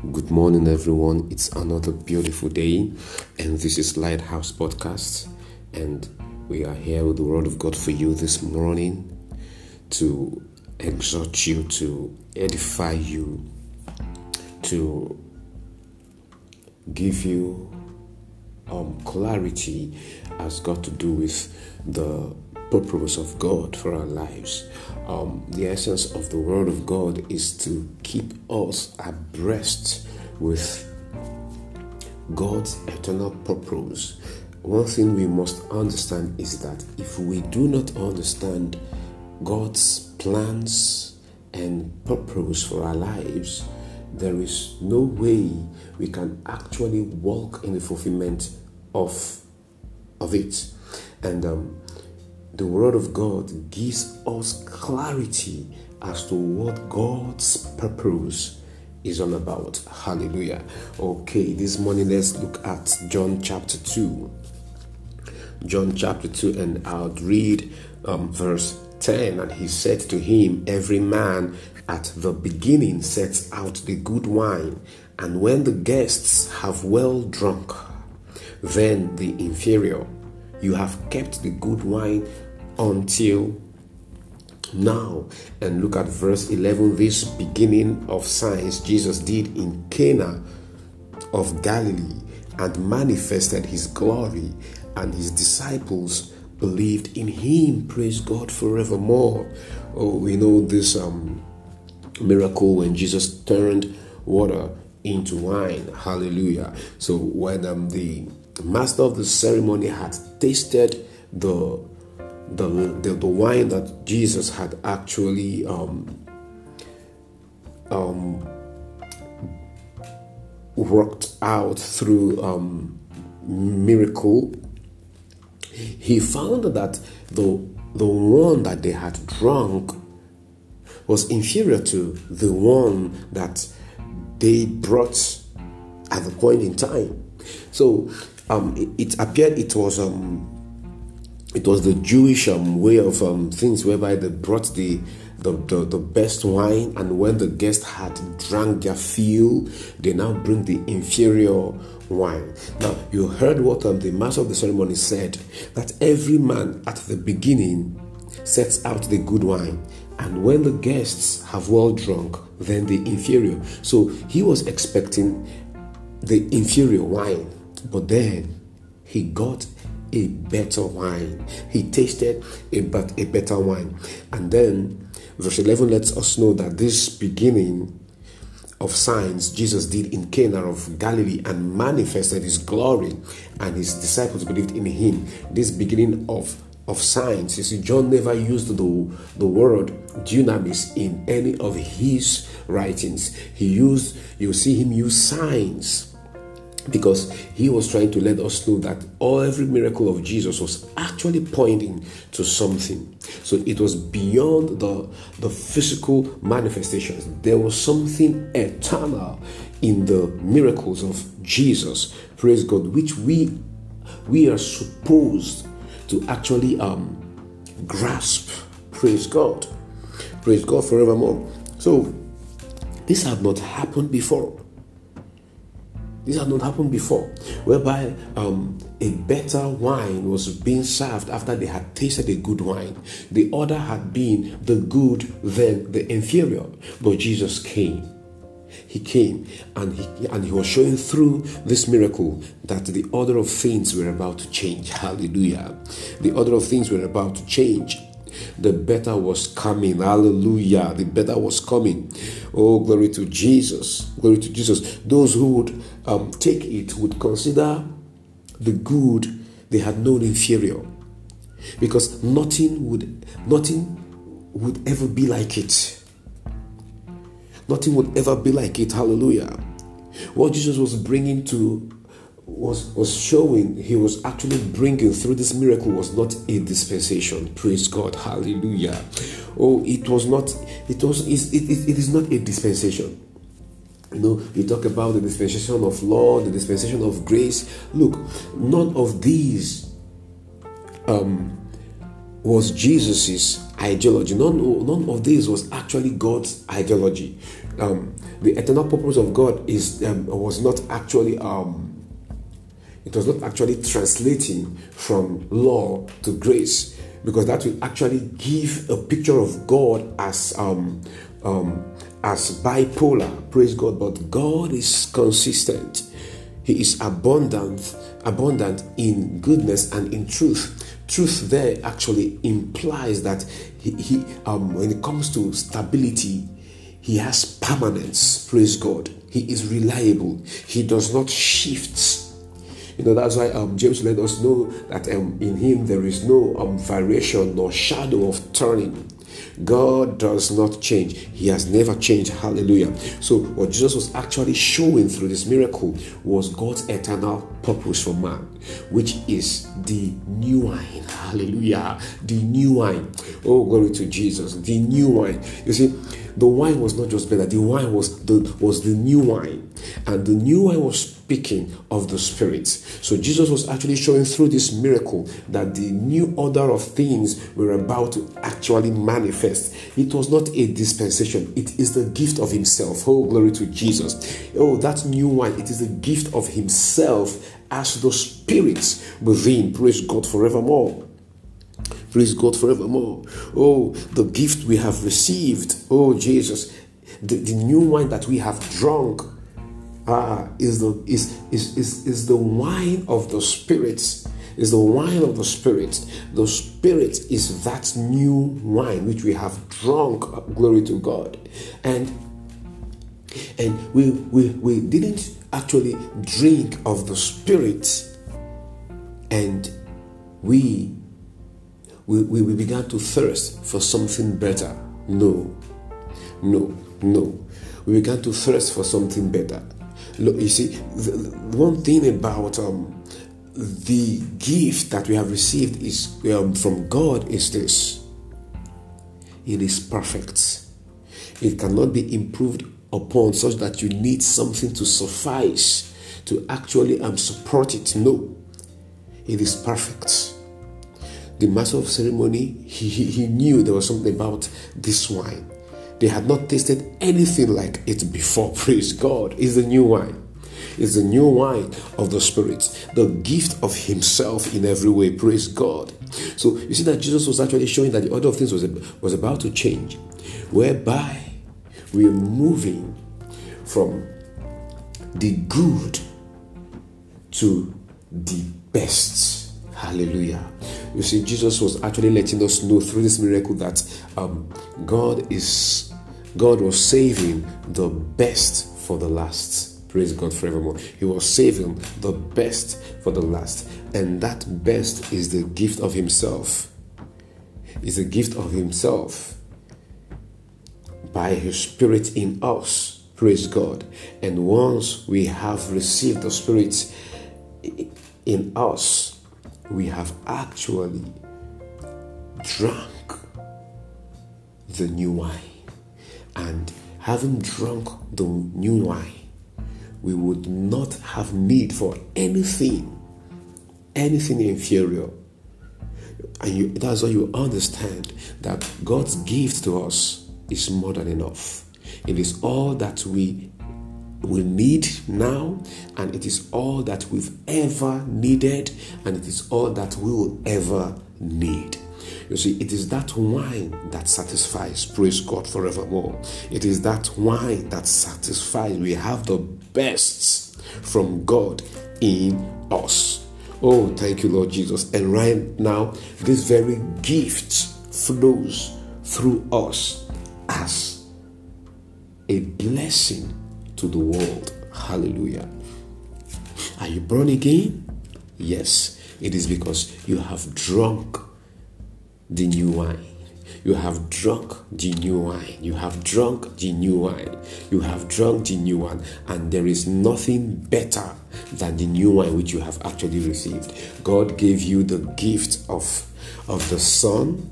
Good morning, everyone. It's another beautiful day, and this is Lighthouse Podcast. And we are here with the Word of God for you this morning to exhort you, to edify you, to give you um, clarity has got to do with the purpose of God for our lives. Um, the essence of the Word of God is to keep us abreast with God's eternal purpose. One thing we must understand is that if we do not understand God's plans and purpose for our lives, there is no way we can actually walk in the fulfillment of of it. And um, the Word of God gives us clarity as to what God's purpose is all about. Hallelujah. Okay, this morning let's look at John chapter 2. John chapter 2, and I'll read um, verse 10. And he said to him, Every man at the beginning sets out the good wine, and when the guests have well drunk, then the inferior. You have kept the good wine until now. And look at verse 11 this beginning of signs Jesus did in Cana of Galilee and manifested his glory, and his disciples believed in him. Praise God forevermore. Oh, we know this um, miracle when Jesus turned water into wine. Hallelujah. So when um, the master of the ceremony had tasted the the, the, the wine that Jesus had actually um, um, worked out through um, miracle, he found that the, the one that they had drunk was inferior to the one that they brought at the point in time. So um, it, it, appeared it was um, it was the Jewish um, way of um, things whereby they brought the, the, the, the, best wine, and when the guest had drank their fill, they now bring the inferior wine. Now, you heard what um, the master of the ceremony said that every man at the beginning sets out the good wine, and when the guests have well drunk, then the inferior. So he was expecting the inferior wine, but then he got a better wine. He tasted a, but a better wine. And then verse 11 lets us know that this beginning of signs Jesus did in Cana of Galilee and manifested his glory, and his disciples believed in him. This beginning of of signs. You see, John never used the, the word dunamis in any of his writings. He used, you see him use signs because he was trying to let us know that all every miracle of Jesus was actually pointing to something. So it was beyond the, the physical manifestations. There was something eternal in the miracles of Jesus. Praise God, which we we are supposed to actually um grasp. Praise God. Praise God forevermore. So this had not happened before. This had not happened before, whereby um, a better wine was being served after they had tasted a good wine. The order had been the good, then the inferior. But Jesus came. He came and he, and he was showing through this miracle that the order of things were about to change. Hallelujah. The order of things were about to change the better was coming. Hallelujah. The better was coming. Oh, glory to Jesus. Glory to Jesus. Those who would um, take it would consider the good they had known inferior. Because nothing would nothing would ever be like it. Nothing would ever be like it. Hallelujah. What Jesus was bringing to was was showing he was actually bringing through this miracle was not a dispensation. Praise god. Hallelujah. Oh it was not it was it, it, it is not a dispensation. You know you talk about the dispensation of law the dispensation of grace. Look none of these um was jesus's ideology. None, none of these was actually God's ideology. Um, the eternal purpose of God is um, was not actually um, it was not actually translating from law to grace because that will actually give a picture of God as um, um, as bipolar. Praise God, but God is consistent. He is abundant, abundant in goodness and in truth. Truth there actually implies that he, he um, when it comes to stability, he has permanence. Praise God. He is reliable. He does not shift you know, that's why um, James let us know that um, in him there is no um, variation nor shadow of turning. God does not change. He has never changed. Hallelujah. So, what Jesus was actually showing through this miracle was God's eternal purpose for man, which is the new wine. Hallelujah. The new wine. Oh, glory to Jesus. The new wine. You see, the wine was not just better, the wine was the was the new wine. And the new wine was speaking of the spirit. So Jesus was actually showing through this miracle that the new order of things were about to actually manifest. It was not a dispensation, it is the gift of himself. Oh, glory to Jesus. Oh, that new wine, it is the gift of himself as the spirit within. Praise God forevermore. Praise God forevermore. Oh, the gift we have received. Oh, Jesus. The, the new wine that we have drunk ah, is, the, is, is, is, is the wine of the Spirit. Is the wine of the Spirit. The Spirit is that new wine which we have drunk. Glory to God. And and we, we, we didn't actually drink of the Spirit and we we, we, we began to thirst for something better. No, no, no. We began to thirst for something better. Look, you see, the, the one thing about um, the gift that we have received is um, from God is this it is perfect. It cannot be improved upon such that you need something to suffice to actually um, support it. No, it is perfect the master of ceremony, he, he, he knew there was something about this wine. They had not tasted anything like it before. Praise God. It's the new wine. It's the new wine of the Spirit, the gift of Himself in every way. Praise God. So you see that Jesus was actually showing that the order of things was, was about to change, whereby we're moving from the good to the best. Hallelujah. You see, Jesus was actually letting us know through this miracle that um, God is God was saving the best for the last. Praise God forevermore. He was saving the best for the last, and that best is the gift of Himself. Is a gift of Himself by His Spirit in us. Praise God. And once we have received the Spirit in us, we have actually drunk the new wine. And having drunk the new wine, we would not have need for anything, anything inferior. And you, that's why you understand that God's gift to us is more than enough. It is all that we we need now, and it is all that we've ever needed, and it is all that we will ever need. You see, it is that wine that satisfies. Praise God forevermore. It is that wine that satisfies. We have the best from God in us. Oh, thank you, Lord Jesus. And right now, this very gift flows through us as a blessing to the world. Hallelujah. Are you born again? Yes, it is because you have drunk the new wine. You have drunk the new wine. You have drunk the new wine. You have drunk the new one. And there is nothing better than the new wine which you have actually received. God gave you the gift of, of the Son,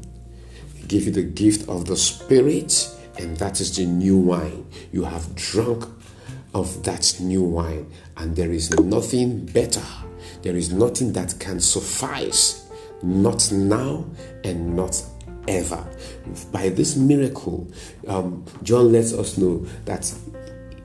He gave you the gift of the Spirit, and that is the new wine. You have drunk of that new wine, and there is nothing better. There is nothing that can suffice, not now and not ever. By this miracle, um, John lets us know that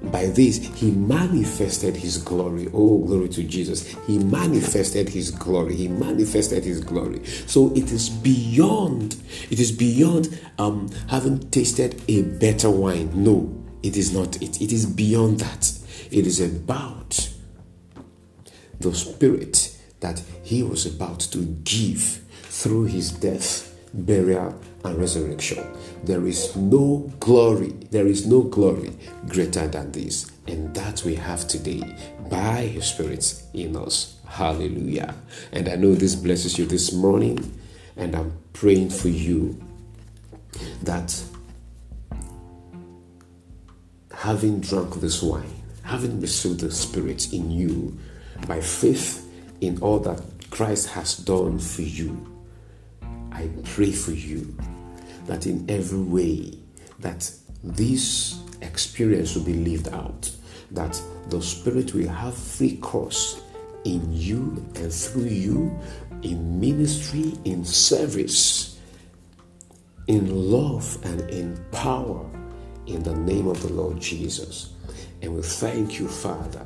by this he manifested his glory. Oh glory to jesus. He manifested his glory. He manifested his glory. So it is beyond it is beyond um having tasted a better wine. No it is not it. It is beyond that. It is about the spirit that he was about to give through his death, burial, and resurrection. There is no glory, there is no glory greater than this. And that we have today by his spirit in us. Hallelujah. And I know this blesses you this morning, and I'm praying for you that having drunk this wine, having received the Spirit in you by faith in all that Christ has done for you, I pray for you that in every way that this experience will be lived out, that the Spirit will have free course in you and through you, in ministry, in service, in love, and in power, in the name of the Lord Jesus. And we thank you, Father,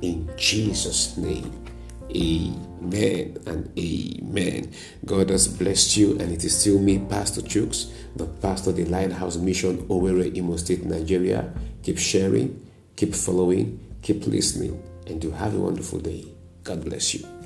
in Jesus' name. Amen and amen. God has blessed you, and it is still me, Pastor Chooks, the pastor of the Lighthouse Mission, Owerri, Imo State, Nigeria. Keep sharing, keep following, keep listening, and do have a wonderful day. God bless you.